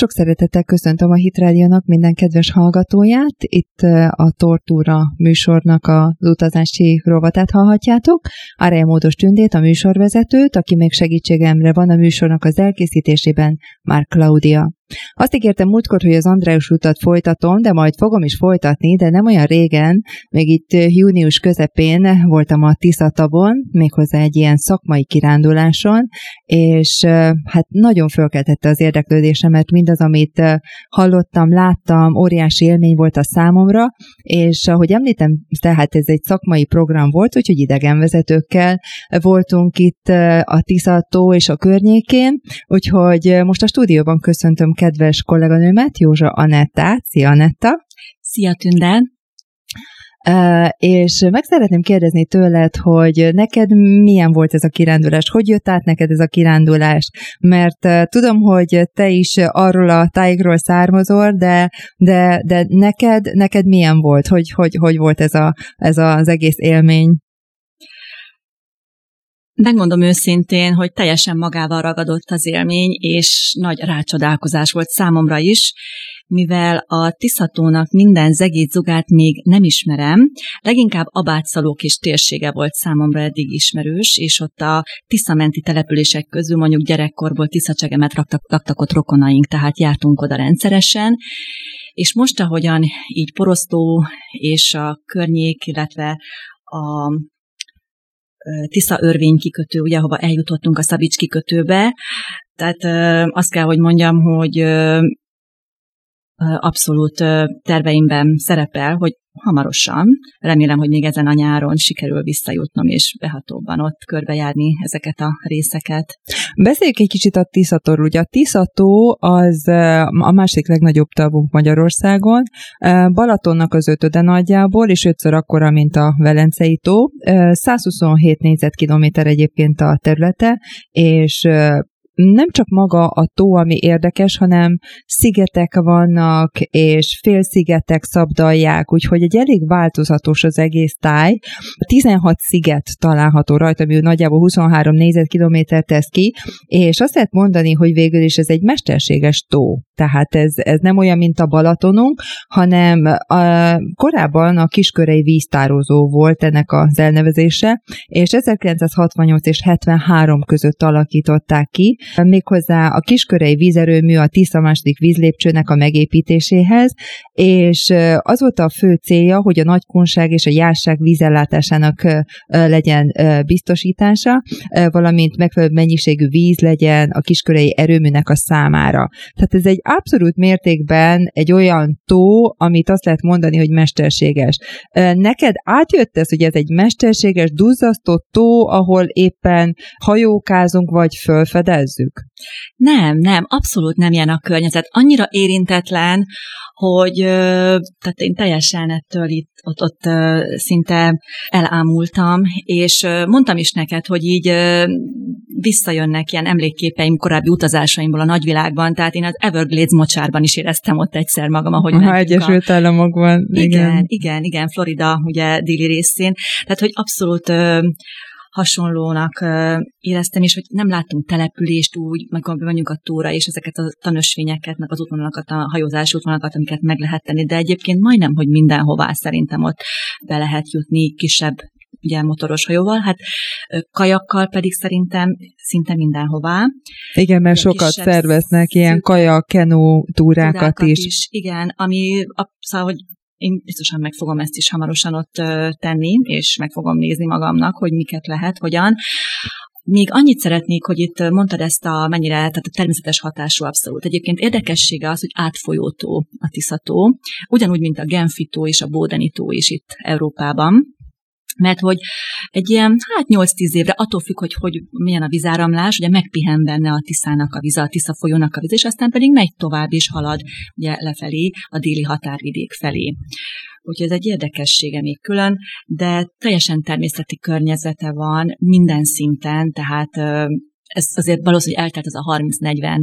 Sok szeretettel köszöntöm a Hitrádiónak minden kedves hallgatóját. Itt a Tortúra műsornak az utazási rovatát hallhatjátok. Arája Módos Tündét, a műsorvezetőt, aki még segítségemre van a műsornak az elkészítésében, már Claudia. Azt ígértem múltkor, hogy az Andráus utat folytatom, de majd fogom is folytatni, de nem olyan régen, még itt június közepén voltam a Tiszatabon, méghozzá egy ilyen szakmai kiránduláson, és hát nagyon fölkeltette az érdeklődésemet mindaz, amit hallottam, láttam, óriási élmény volt a számomra, és ahogy említem, tehát ez egy szakmai program volt, úgyhogy idegenvezetőkkel voltunk itt a Tiszató és a környékén, úgyhogy most a stúdióban köszöntöm kedves kolléganőmet, Józsa Anettát. Szia, Anetta! Szia, Tünde! Uh, és meg szeretném kérdezni tőled, hogy neked milyen volt ez a kirándulás? Hogy jött át neked ez a kirándulás? Mert uh, tudom, hogy te is arról a tájékról származol, de, de, de neked, neked milyen volt? Hogy, hogy, hogy volt ez, a, ez az egész élmény? Megmondom őszintén, hogy teljesen magával ragadott az élmény, és nagy rácsodálkozás volt számomra is, mivel a Tiszatónak minden zegét zugát még nem ismerem, leginkább Abátszaló kis térsége volt számomra eddig ismerős, és ott a Tiszamenti települések közül mondjuk gyerekkorból Tiszacsegemet raktak, raktak ott rokonaink, tehát jártunk oda rendszeresen, és most, ahogyan így Porosztó és a környék, illetve a Tisza örvény kikötő, ugye, ahova eljutottunk a Szabics kikötőbe. Tehát azt kell, hogy mondjam, hogy abszolút terveimben szerepel, hogy hamarosan, remélem, hogy még ezen a nyáron sikerül visszajutnom és behatóbban ott körbejárni ezeket a részeket. Beszéljük egy kicsit a Tiszatóról. Ugye a Tiszató az a másik legnagyobb tavunk Magyarországon, Balatonnak az ötöde nagyjából, és ötször akkora, mint a Velencei tó. 127 négyzetkilométer egyébként a területe, és nem csak maga a tó, ami érdekes, hanem szigetek vannak, és félszigetek szabdalják, úgyhogy egy elég változatos az egész táj. 16 sziget található rajta, ami nagyjából 23 négyzetkilométer tesz ki, és azt lehet mondani, hogy végül is ez egy mesterséges tó. Tehát ez, ez nem olyan, mint a Balatonunk, hanem a, korábban a kiskörei víztározó volt ennek az elnevezése, és 1968 és 73 között alakították ki, méghozzá a kiskörei vízerőmű a Tisza második vízlépcsőnek a megépítéséhez, és az volt a fő célja, hogy a nagykonság és a járság vízellátásának legyen biztosítása, valamint megfelelő mennyiségű víz legyen a kiskörei erőműnek a számára. Tehát ez egy abszolút mértékben egy olyan tó, amit azt lehet mondani, hogy mesterséges. Neked átjött ez, hogy ez egy mesterséges, duzzasztott tó, ahol éppen hajókázunk, vagy fölfedezzük? Nem, nem, abszolút nem ilyen a környezet. Annyira érintetlen, hogy tehát én teljesen ettől itt ott, ott szinte elámultam, és mondtam is neked, hogy így visszajönnek ilyen emlékképeim korábbi utazásaimból a nagyvilágban, tehát én az Everglades mocsárban is éreztem ott egyszer magam, ahogy Aha, Egyesült a... Államokban. Igen. igen, igen, igen, Florida, ugye déli részén. Tehát, hogy abszolút hasonlónak éreztem, és hogy nem láttunk települést úgy, meg mondjuk a túra, és ezeket a tanösvényeket, meg az útvonalakat, a hajózás útvonalakat, amiket meg lehet tenni, de egyébként majdnem, hogy mindenhová szerintem ott be lehet jutni kisebb ugye motoros hajóval, hát kajakkal pedig szerintem szinte mindenhová. Igen, mert sokat szerveznek ilyen kaja, kenú túrákat is. is. Igen, ami szóval, hogy én biztosan meg fogom ezt is hamarosan ott tenni, és meg fogom nézni magamnak, hogy miket lehet, hogyan. Még annyit szeretnék, hogy itt mondtad ezt a mennyire, tehát a természetes hatású abszolút. Egyébként érdekessége az, hogy átfolyótó a Tiszató, ugyanúgy, mint a Genfitó és a Bódenitó is itt Európában mert hogy egy ilyen, hát 8-10 évre, attól függ, hogy, hogy milyen a vízáramlás, ugye megpihen benne a Tiszának a víz, a Tisza folyónak a víz, és aztán pedig megy tovább és halad ugye lefelé, a déli határvidék felé. Úgyhogy ez egy érdekessége még külön, de teljesen természeti környezete van minden szinten, tehát ez azért valószínűleg eltelt az a 30-40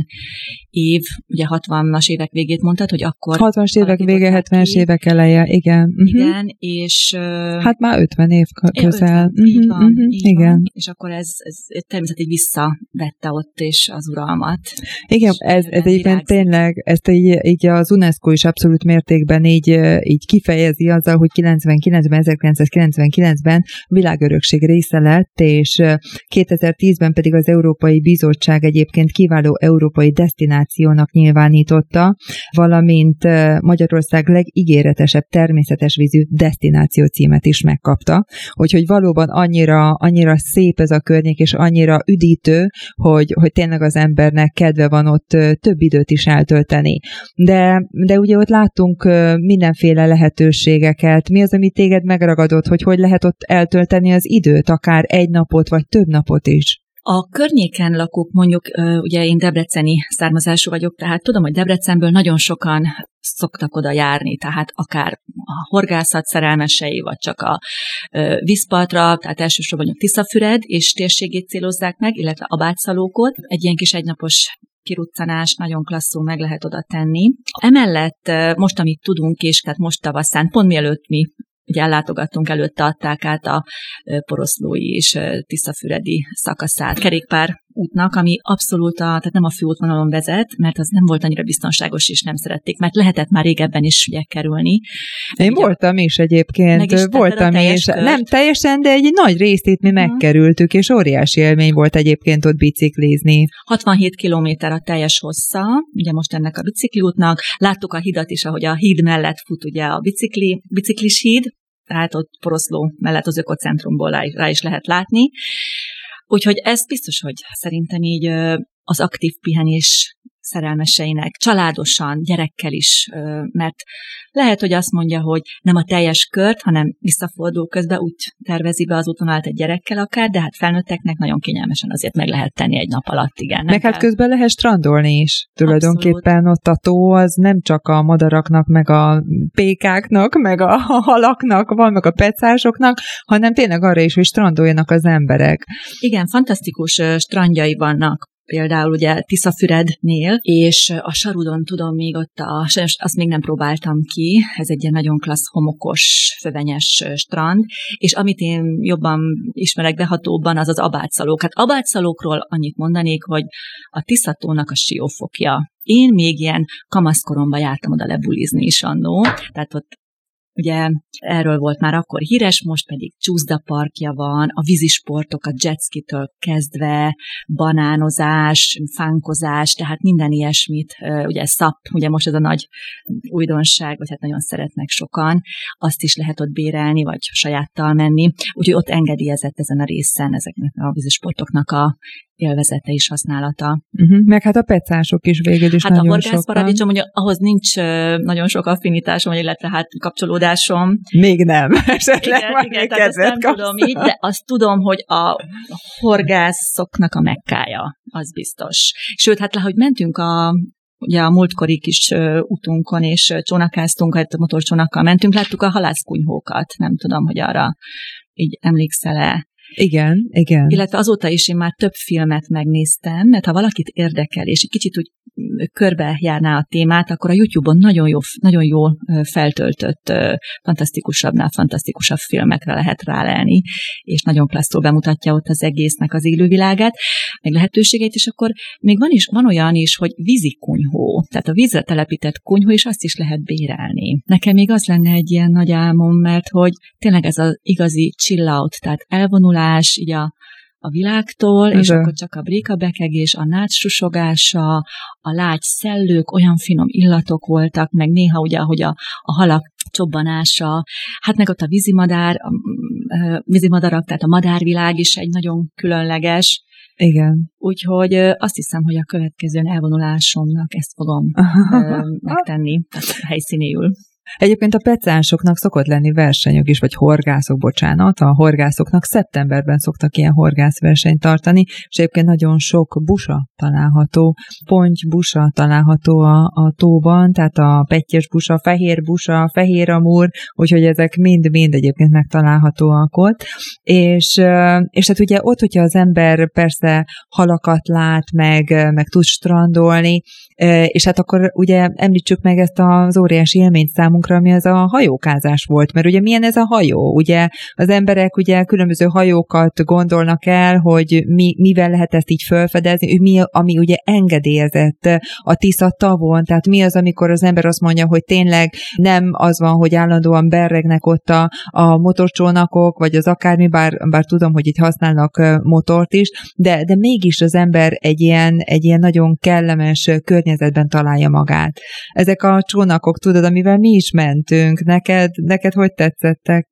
év, ugye 60-as évek végét mondtad, hogy akkor... 60-as évek vége, 70-es évek eleje, igen. Uh-huh. Igen, és... Hát már 50 év közel. 50, uh-huh, így van, uh-huh, így igen. Van. És akkor ez, ez természetesen visszavette ott és az uralmat. Igen, ez, ez egyébként tényleg, ezt így, így az UNESCO is abszolút mértékben így, így kifejezi azzal, hogy 99-ben, 1999-ben világörökség része lett, és 2010-ben pedig az Európai Bizottság egyébként kiváló európai destinációnak nyilvánította, valamint Magyarország legígéretesebb természetes vízű destináció címet is megkapta. Úgyhogy valóban annyira, annyira szép ez a környék, és annyira üdítő, hogy, hogy tényleg az embernek kedve van ott több időt is eltölteni. De, de ugye ott láttunk mindenféle lehetőségeket. Mi az, ami téged megragadott, hogy hogy lehet ott eltölteni az időt, akár egy napot, vagy több napot is? A környéken lakók, mondjuk, ugye én debreceni származású vagyok, tehát tudom, hogy Debrecenből nagyon sokan szoktak oda járni, tehát akár a horgászat szerelmesei, vagy csak a vízpartra, tehát elsősorban a Tiszafüred és térségét célozzák meg, illetve a bátszalókot. Egy ilyen kis egynapos kiruccanás nagyon klasszul meg lehet oda tenni. Emellett most, amit tudunk, és tehát most tavaszán, pont mielőtt mi ugye ellátogattunk, előtte adták át a poroszlói és tiszafüredi szakaszát. Kerékpár útnak, ami abszolút a, tehát nem a főútvonalon vezet, mert az nem volt annyira biztonságos, és nem szerették, mert lehetett már régebben is ugye kerülni. Én ugye, voltam is egyébként, is voltam is. Kört. Nem teljesen, de egy nagy részt itt mi uh-huh. megkerültük, és óriási élmény volt egyébként ott biciklizni. 67 kilométer a teljes hossza, ugye most ennek a bicikliútnak. Láttuk a hidat is, ahogy a híd mellett fut ugye a bicikli, biciklis híd, tehát ott Poroszló mellett az ökocentrumból rá is lehet látni. Úgyhogy ez biztos, hogy szerintem így az aktív pihenés szerelmeseinek, családosan, gyerekkel is, mert lehet, hogy azt mondja, hogy nem a teljes kört, hanem visszafordul közben úgy tervezi be az útvonalat egy gyerekkel akár, de hát felnőtteknek nagyon kényelmesen azért meg lehet tenni egy nap alatt, igen. Meg hát közben lehet strandolni is. Tulajdonképpen Abszolút. ott a tó az nem csak a madaraknak, meg a pékáknak, meg a halaknak van, meg a pecásoknak, hanem tényleg arra is, hogy strandoljanak az emberek. Igen, fantasztikus strandjai vannak például ugye Tiszafürednél, és a Sarudon tudom még ott, a, azt még nem próbáltam ki, ez egy ilyen nagyon klassz homokos, fövenyes strand, és amit én jobban ismerek behatóbban, az az abátszalók. Hát abátszalókról annyit mondanék, hogy a Tiszatónak a siófokja. Én még ilyen kamaszkoromban jártam oda lebulizni is annó, tehát ott Ugye erről volt már akkor híres, most pedig csúszda parkja van, a vízisportok, a jetski-től kezdve, banánozás, fánkozás, tehát minden ilyesmit, ugye szap, ugye most ez a nagy újdonság, vagy hát nagyon szeretnek sokan, azt is lehet ott bérelni, vagy sajáttal menni. Úgyhogy ott engedélyezett ezen a részen ezeknek a vízisportoknak a élvezete és használata. Uh-huh. Meg hát a pecások is végül is Hát nagyon a horgászparadicsom, hogy ahhoz nincs nagyon sok affinitásom, illetve hát kapcsolódásom. Még nem, esetleg igen, már igen, tehát azt nem kapsz. tudom így, de azt tudom, hogy a horgászoknak a mekkája, az biztos. Sőt, hát hogy mentünk a ugye a múltkori kis utunkon, és csónakáztunk, hát motorcsónakkal mentünk, láttuk a halászkunyhókat. Nem tudom, hogy arra így emlékszel-e. Igen, igen. Illetve azóta is én már több filmet megnéztem, mert ha valakit érdekel, és egy kicsit úgy körbe járná a témát, akkor a YouTube-on nagyon jó, nagyon jó feltöltött, fantasztikusabbnál fantasztikusabb filmekre lehet rálelni, és nagyon klasszul bemutatja ott az egésznek az élővilágát, meg lehetőségeit, és akkor még van, is, van olyan is, hogy vízikunyhó, tehát a vízre telepített kunyhó, és azt is lehet bérelni. Nekem még az lenne egy ilyen nagy álmom, mert hogy tényleg ez az igazi chill out, tehát elvonulás, így a a világtól, és akkor csak a békabekegés, a nács susogása, a lágy szellők, olyan finom illatok voltak, meg néha ugye, hogy a, a halak csobbanása, hát meg ott a vízimadár, a, a vízimadarak, tehát a madárvilág is egy nagyon különleges. Igen. Úgyhogy azt hiszem, hogy a következő elvonulásomnak ezt fogom megtenni, tehát helyszínéül. Egyébként a pecánsoknak szokott lenni versenyük is, vagy horgászok, bocsánat, a horgászoknak szeptemberben szoktak ilyen horgászversenyt tartani, és egyébként nagyon sok busa található, ponty busa található a, a tóban, tehát a pettyes busa, fehér busa, fehér amúr, úgyhogy ezek mind-mind egyébként megtalálhatóak ott, és, és hát ugye ott, hogyha az ember persze halakat lát, meg, meg tud strandolni, és hát akkor ugye említsük meg ezt az óriási élményt számunkra, ami az a hajókázás volt, mert ugye milyen ez a hajó? Ugye az emberek ugye különböző hajókat gondolnak el, hogy mi, mivel lehet ezt így felfedezni, mi, ami ugye engedélyezett a Tisza tavon, tehát mi az, amikor az ember azt mondja, hogy tényleg nem az van, hogy állandóan berregnek ott a, a motorcsónakok, vagy az akármi, bár, bár tudom, hogy itt használnak motort is, de, de mégis az ember egy ilyen, egy ilyen nagyon kellemes környezetben találja magát. Ezek a csónakok, tudod, amivel mi is mentünk, neked, neked hogy tetszettek?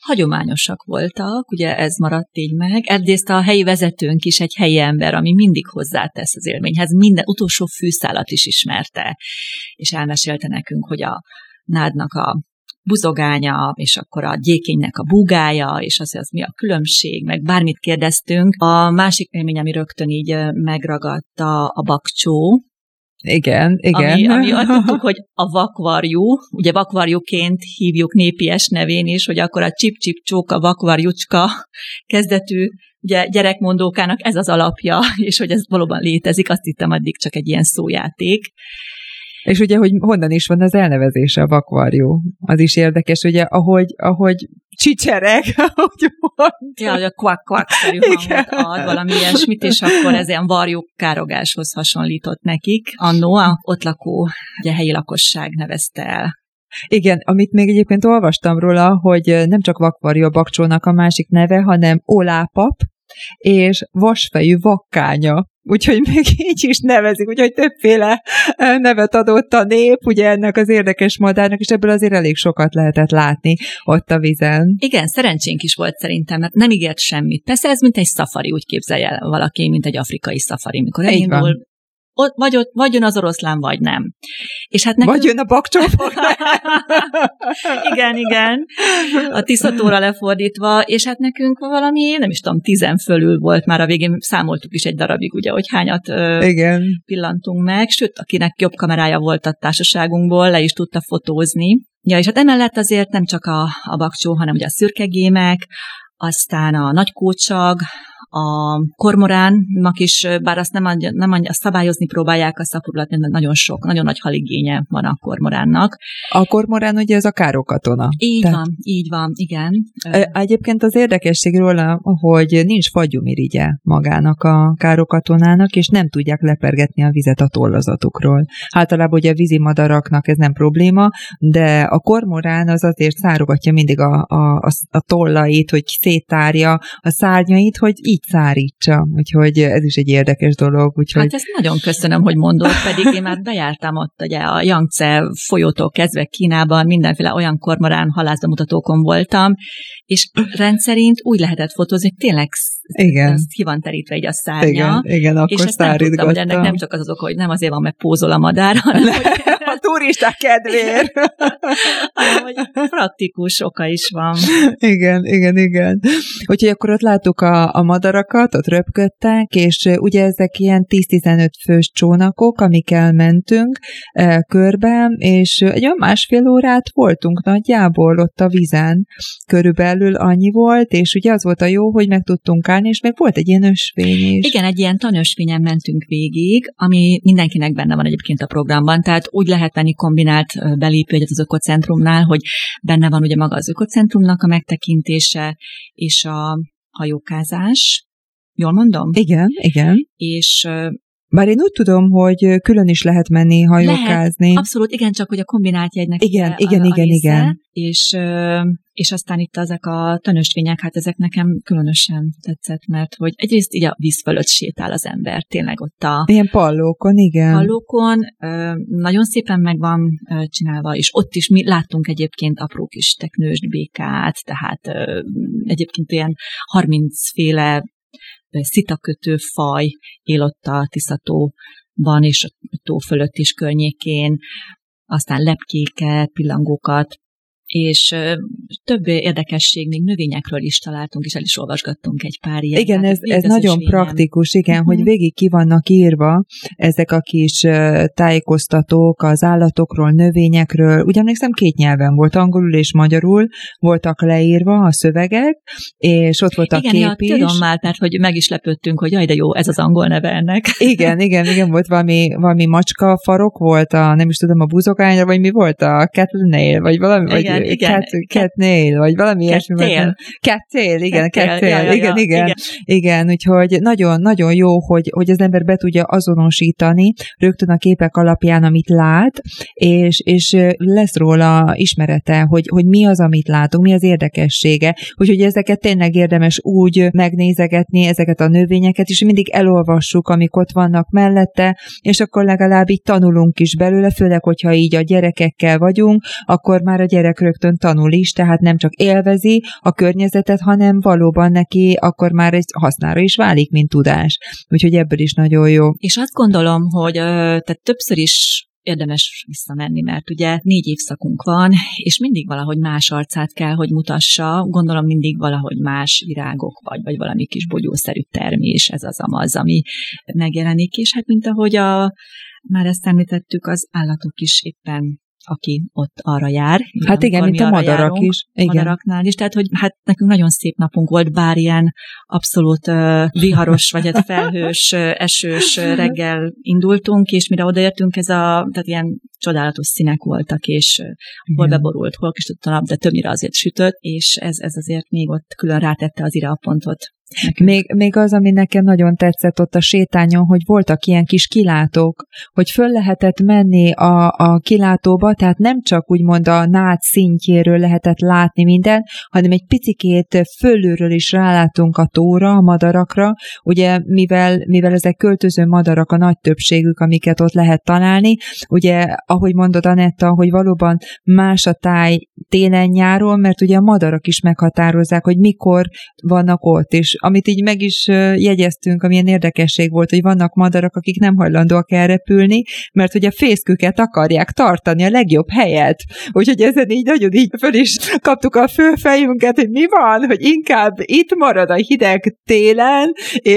hagyományosak voltak, ugye ez maradt így meg. Egyrészt a helyi vezetőnk is egy helyi ember, ami mindig hozzátesz az élményhez, minden utolsó fűszálat is ismerte, és elmesélte nekünk, hogy a nádnak a buzogánya, és akkor a gyékénynek a búgája, és az, az mi a különbség, meg bármit kérdeztünk. A másik élmény, ami rögtön így megragadta a bakcsó, igen, igen. Ami, ami azt tudtuk, hogy a vakvarjú, ugye vakvarjuként hívjuk népies nevén is, hogy akkor a csip-csip csóka vakvarjucska kezdetű ugye gyerekmondókának ez az alapja, és hogy ez valóban létezik, azt hittem addig csak egy ilyen szójáték. És ugye, hogy honnan is van az elnevezése a vakvarjú. Az is érdekes, ugye, ahogy, ahogy csicsereg, ahogy mond. Ja, hogy a kvak-kvak-szerű hangot ad, valami ilyesmit, és akkor ez ilyen varjuk károgáshoz hasonlított nekik. Annó a ott lakó, ugye helyi lakosság nevezte el. Igen, amit még egyébként olvastam róla, hogy nem csak vakvarjú a bakcsónak a másik neve, hanem olápap, és vasfejű vakkánya. Úgyhogy még így is nevezik, úgyhogy többféle nevet adott a nép, ugye ennek az érdekes madárnak, és ebből azért elég sokat lehetett látni ott a vizen. Igen, szerencsénk is volt szerintem, mert nem ígért semmit. Persze ez mint egy szafari, úgy képzelje valaki, mint egy afrikai szafari, mikor elindul, ott, vagy, ott, vagy jön az oroszlán, vagy nem. És hát nekünk... Vagy jön a bakcsófog. igen, igen. A tiszatóra lefordítva, és hát nekünk valami, nem is tudom, tizen fölül volt már a végén, számoltuk is egy darabig, ugye, hogy hányat igen. pillantunk meg, sőt, akinek jobb kamerája volt a társaságunkból, le is tudta fotózni. Ja, és hát emellett azért nem csak a, a bakcsó, hanem ugye a szürkegémek, aztán a nagykócsag, a kormoránnak is, bár azt nem, adja, nem adja, azt szabályozni próbálják a szaporulat, mert nagyon sok, nagyon nagy haligénye van a kormoránnak. A kormorán ugye ez a károkatona. Így Tehát... van, így van, igen. Egyébként az érdekesség róla, hogy nincs fagyumirigye magának a károkatonának, és nem tudják lepergetni a vizet a tollazatukról. Általában ugye a vízimadaraknak ez nem probléma, de a kormorán az azért szárogatja mindig a, a, a, a tollait, hogy széttárja a szárnyait, hogy így szárítsa, úgyhogy ez is egy érdekes dolog. Úgyhogy... Hát ezt nagyon köszönöm, hogy mondod, pedig én már bejártam ott ugye a Yangtze folyótól kezdve Kínában, mindenféle olyan kormorán halászbemutatókon voltam, és rendszerint úgy lehetett fotózni, tényleg igen. Ezt ki van terítve egy a szárnya. Igen, igen akkor és ezt nem tudtam, hogy ennek nem csak az az oka, hogy nem azért van, mert pózol a madár, hanem hogy... a turisták kedvéért. hanem, hogy praktikus oka is van. Igen, igen, igen. Úgyhogy akkor ott láttuk a, a madarakat, ott röpködtek, és ugye ezek ilyen 10-15 fős csónakok, amikkel mentünk e, körbe, és egy olyan másfél órát voltunk nagyjából ott a vizen. Körülbelül annyi volt, és ugye az volt a jó, hogy meg tudtunk állni, és meg volt egy ilyen ösvény is. Igen, egy ilyen tanösvényen mentünk végig, ami mindenkinek benne van egyébként a programban, tehát úgy lehet venni kombinált belépőjegyet az ökocentrumnál, hogy benne van ugye maga az ökocentrumnak a megtekintése, és a hajókázás, jól mondom? Igen, igen. És bár én úgy tudom, hogy külön is lehet menni hajókázni. Lehet, abszolút, igen, csak hogy a kombinált jegynek igen, igen, a, igen, a igen. És, és aztán itt ezek a tanösvények, hát ezek nekem különösen tetszett, mert hogy egyrészt így a víz fölött sétál az ember, tényleg ott a... Ilyen pallókon, igen. Pallókon, nagyon szépen meg van csinálva, és ott is mi láttunk egyébként apró kis teknős békát, tehát egyébként ilyen 30 féle szitakötő faj él ott a Tiszatóban és a tó fölött is környékén. aztán lepkéket, pillangókat, és több érdekesség, még növényekről is találtunk, és el is olvasgattunk egy pár ilyen. Igen, ez, ez nagyon praktikus, igen, uh-huh. hogy mhm. végig ki vannak írva ezek a kis tájékoztatók az állatokról, növényekről. Ugyan emlékszem, két nyelven volt, angolul és magyarul voltak leírva a szövegek, és ott volt a igen, kép ja, is. tudom már, tehát hogy meg is lepődtünk, hogy jaj, de jó, ez az angol neve ennek. Igen, igen, igen, volt valami, valami macska farok volt, a, nem is tudom, a buzogányra, vagy mi volt, a cattle nail, vagy valami, igen, vagy igen. Cat, cat nail, vagy valami ilyesmi. Cat tail, igen, cat tail, ja, ja, igen, ja, igen, igen, igen, úgyhogy nagyon-nagyon jó, hogy, hogy az ember be tudja azonosítani rögtön a képek alapján, amit lát, és, és lesz róla ismerete, hogy, hogy mi az, amit látunk, mi az érdekessége, úgyhogy ezeket tényleg érdemes úgy megnézegetni, ezeket a növényeket, és mindig elolvassuk, amik ott vannak mellette, és akkor legalább így tanulunk is belőle, főleg, hogyha így a gyerekekkel vagyunk, akkor már a gyerek rögtön tanul is, tehát nem csak élvezi a környezetet, hanem valóban neki akkor már egy hasznára is válik, mint tudás. Úgyhogy ebből is nagyon jó. És azt gondolom, hogy tehát többször is érdemes visszamenni, mert ugye négy évszakunk van, és mindig valahogy más arcát kell, hogy mutassa, gondolom mindig valahogy más virágok, vagy, vagy valami kis bogyószerű termés, ez az amaz, ami megjelenik, és hát mint ahogy a, már ezt említettük, az állatok is éppen aki ott arra jár. Hát igen, mint a madarak járunk, is. Igen. Madaraknál is, tehát hogy hát nekünk nagyon szép napunk volt, bár ilyen abszolút uh, viharos, vagy hát felhős, esős reggel indultunk, és mire odaértünk, ez a, tehát ilyen csodálatos színek voltak, és hol beborult, hol kis a nap, de többnyire azért sütött, és ez, ez azért még ott külön rátette az pontot. Még, még az, ami nekem nagyon tetszett ott a sétányon, hogy voltak ilyen kis kilátók, hogy föl lehetett menni a, a kilátóba, tehát nem csak úgymond a nád szintjéről lehetett látni minden, hanem egy picikét fölülről is rálátunk a tóra, a madarakra, ugye mivel, mivel ezek költöző madarak a nagy többségük, amiket ott lehet találni, ugye ahogy mondod Anetta, hogy valóban más a táj télen-nyáron, mert ugye a madarak is meghatározzák, hogy mikor vannak ott, és amit így meg is jegyeztünk, amilyen érdekesség volt, hogy vannak madarak, akik nem hajlandóak elrepülni, mert hogy a fészküket akarják tartani a legjobb helyet. Úgyhogy ezen így nagyon így föl is kaptuk a főfejünket, hogy mi van, hogy inkább itt marad a hideg télen,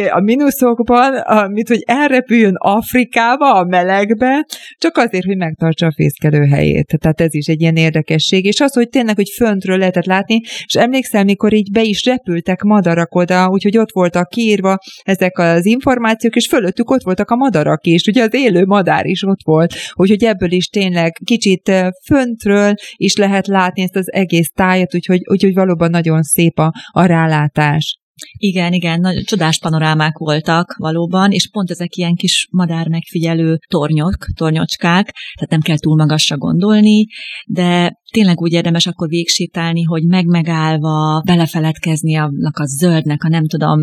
a mínuszokban, amit hogy elrepüljön Afrikába, a melegbe, csak azért, hogy megtartsa a fészkelő helyét. Tehát ez is egy ilyen érdekesség. És az, hogy tényleg, hogy föntről lehetett látni, és emlékszel, mikor így be is repültek madarak oda, úgyhogy ott voltak kiírva ezek az információk, és fölöttük ott voltak a madarak is, ugye az élő madár is ott volt, úgyhogy ebből is tényleg kicsit föntről is lehet látni ezt az egész tájat, úgyhogy, úgyhogy valóban nagyon szép a, a rálátás. Igen, igen, nagy, csodás panorámák voltak valóban, és pont ezek ilyen kis madár megfigyelő tornyok, tornyocskák, tehát nem kell túl magasra gondolni, de tényleg úgy érdemes akkor végsétálni, hogy megmegállva belefeledkezni annak a zöldnek, a nem tudom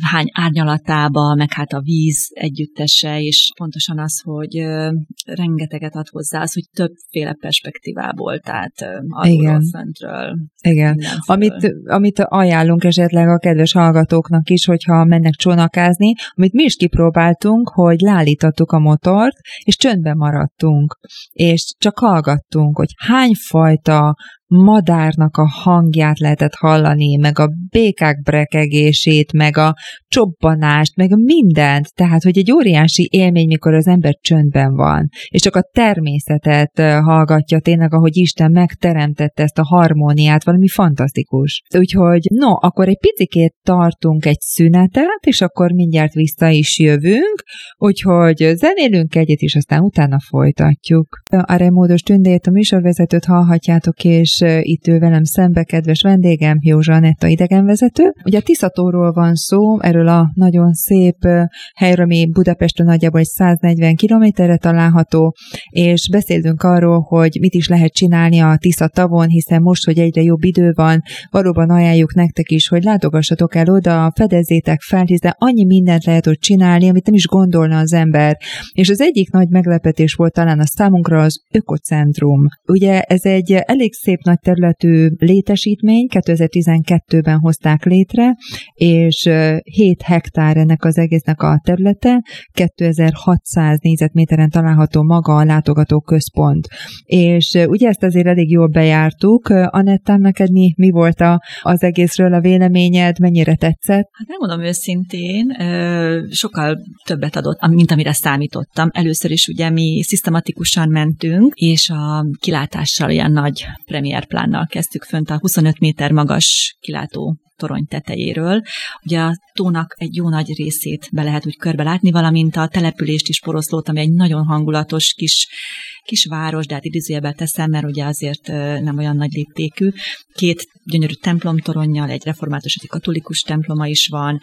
hány árnyalatába, meg hát a víz együttese, és pontosan az, hogy rengeteget ad hozzá, az, hogy többféle perspektívából, tehát alulról, Igen. föntről. Igen. Amit, amit ajánlunk esetleg a kedves hallgatóknak is, hogyha mennek csónakázni, amit mi is kipróbáltunk, hogy leállítottuk a motort, és csöndben maradtunk, és csak hallgattunk, hogy hány fajta madárnak a hangját lehetett hallani, meg a békák brekegését, meg a csobbanást, meg mindent. Tehát, hogy egy óriási élmény, mikor az ember csöndben van, és csak a természetet hallgatja tényleg, ahogy Isten megteremtette ezt a harmóniát, valami fantasztikus. Úgyhogy, no, akkor egy picikét tartunk egy szünetet, és akkor mindjárt vissza is jövünk, úgyhogy zenélünk egyet, és aztán utána folytatjuk. A Remódos Tündét, a műsorvezetőt hallhatjátok, és itt ül velem szembe kedves vendégem, Józsa Anetta idegenvezető. Ugye a Tiszatóról van szó, erről a nagyon szép helyről, ami Budapesten nagyjából egy 140 kilométerre található, és beszélünk arról, hogy mit is lehet csinálni a Tisza tavon, hiszen most, hogy egyre jobb idő van, valóban ajánljuk nektek is, hogy látogassatok el oda, fedezzétek fel, hiszen annyi mindent lehet ott csinálni, amit nem is gondolna az ember. És az egyik nagy meglepetés volt talán a számunkra az ökocentrum. Ugye ez egy elég szép nagy területű létesítmény, 2012-ben hozták létre, és 7 hektár ennek az egésznek a területe, 2600 négyzetméteren található maga a látogató központ. És ugye ezt azért elég jól bejártuk. Anettám, neked mi, mi volt a, az egészről a véleményed, mennyire tetszett? Hát nem mondom őszintén, sokkal többet adott, mint amire számítottam. Először is ugye mi szisztematikusan mentünk, és a kilátással ilyen nagy premierplánnal kezdtük fönt a 25 méter magas kilátó torony tetejéről. Ugye a tónak egy jó nagy részét be lehet úgy körbe látni, valamint a települést is poroszlót, ami egy nagyon hangulatos kis kis város, de hát idézőjelben teszem, mert ugye azért nem olyan nagy léptékű. Két gyönyörű templomtoronnyal, egy református, egy katolikus temploma is van,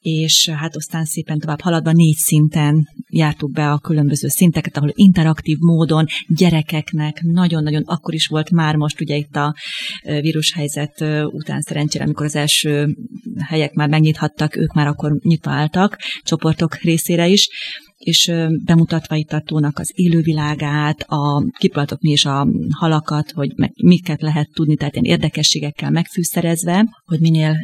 és hát aztán szépen tovább haladva négy szinten jártuk be a különböző szinteket, ahol interaktív módon gyerekeknek nagyon-nagyon, akkor is volt már most ugye itt a vírushelyzet után szerencsére, amikor az első helyek már megnyithattak, ők már akkor nyitva álltak, csoportok részére is, és bemutatva itt a tónak az élővilágát, a kipalatok mi és a halakat, hogy meg, miket lehet tudni, tehát ilyen érdekességekkel megfűszerezve, hogy minél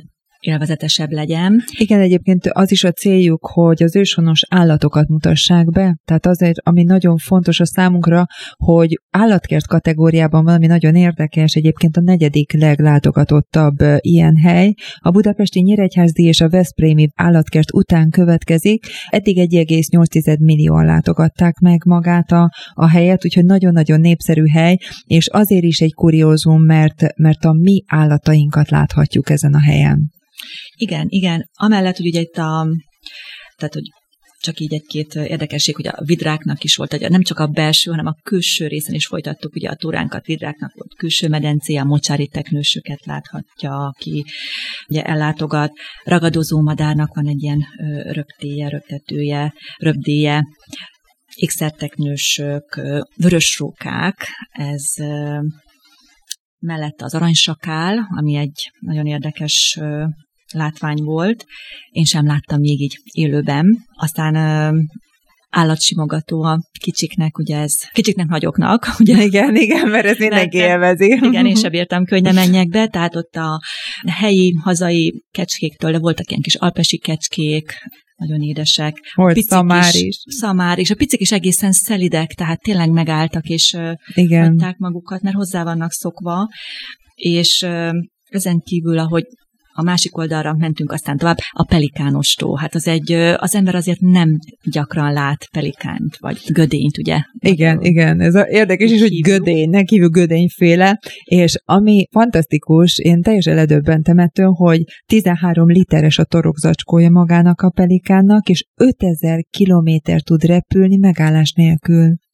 élvezetesebb legyen. Igen, egyébként az is a céljuk, hogy az őshonos állatokat mutassák be, tehát azért, ami nagyon fontos a számunkra, hogy állatkert kategóriában valami nagyon érdekes, egyébként a negyedik leglátogatottabb ilyen hely, a budapesti Nyíregyházdi és a Veszprémi állatkert után következik, eddig 1,8 millióan látogatták meg magát a, a helyet, úgyhogy nagyon-nagyon népszerű hely, és azért is egy kuriózum, mert, mert a mi állatainkat láthatjuk ezen a helyen. Igen, igen. Amellett, hogy ugye itt a, tehát, hogy csak így egy-két érdekesség, hogy a vidráknak is volt, nem csak a belső, hanem a külső részen is folytattuk ugye a túránkat, vidráknak volt külső medencé, a mocsári teknősöket láthatja, aki ugye ellátogat, ragadozó madárnak van egy ilyen röptéje, röptetője, röpdéje, ékszerteknősök, vörösrókák, ez mellette az aranysakál, ami egy nagyon érdekes látvány volt. Én sem láttam még így élőben. Aztán állatsimogató a kicsiknek, ugye ez kicsiknek nagyoknak, ugye? Igen, igen, mert ez mindenki élvezi. Igen, én sem bírtam, hogy ne menjek be, tehát ott a helyi, hazai kecskéktől, de voltak ilyen kis alpesi kecskék, nagyon édesek. Volt picik szamár is, is. Szamár, és a picik is egészen szelidek, tehát tényleg megálltak, és Igen. hagyták magukat, mert hozzá vannak szokva, és ezen kívül, ahogy a másik oldalra mentünk aztán tovább, a pelikánostó. Hát az egy, az ember azért nem gyakran lát pelikánt, vagy gödényt, ugye? Igen, igen. Ez a érdekes is, hogy gödény, ne kívül gödényféle, és ami fantasztikus, én teljesen ledöbbentem ettől, hogy 13 literes a torokzacskója magának a pelikánnak, és 5000 kilométer tud repülni megállás nélkül.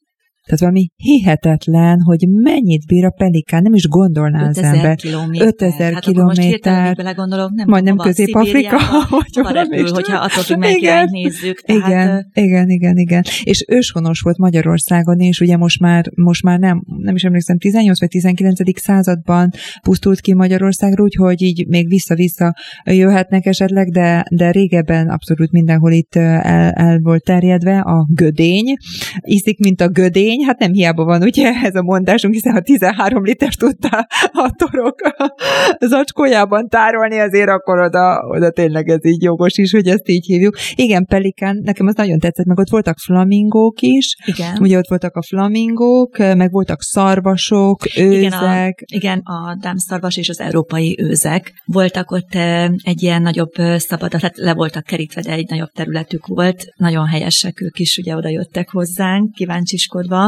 Tehát valami hihetetlen, hogy mennyit bír a pelikán, nem is gondolná az ember. Kilométer. 5000 hát kilométer. belegondolok, nem majdnem Közép-Afrika. Vagy repül, hogyha attól függ, igen, nézzük. Tehát, igen, igen, igen, igen. És őshonos volt Magyarországon, és ugye most már, most már nem, nem is emlékszem, 18 vagy 19. században pusztult ki Magyarországról, úgyhogy így még vissza-vissza jöhetnek esetleg, de, de régebben abszolút mindenhol itt el, el volt terjedve a gödény. Iszik, mint a gödény, lény, hát nem hiába van ugye ez a mondásunk, hiszen ha 13 liter tudta a torok zacskójában tárolni, azért akkor oda, oda tényleg ez így jogos is, hogy ezt így hívjuk. Igen, Pelikán, nekem az nagyon tetszett, meg ott voltak flamingók is, igen. ugye ott voltak a flamingók, meg voltak szarvasok, őzek. Igen, a, igen, a dámszarvas és az európai őzek. Voltak ott egy ilyen nagyobb szabad, tehát le voltak kerítve, de egy nagyobb területük volt. Nagyon helyesek ők is, ugye oda jöttek hozzánk, kíváncsiskodva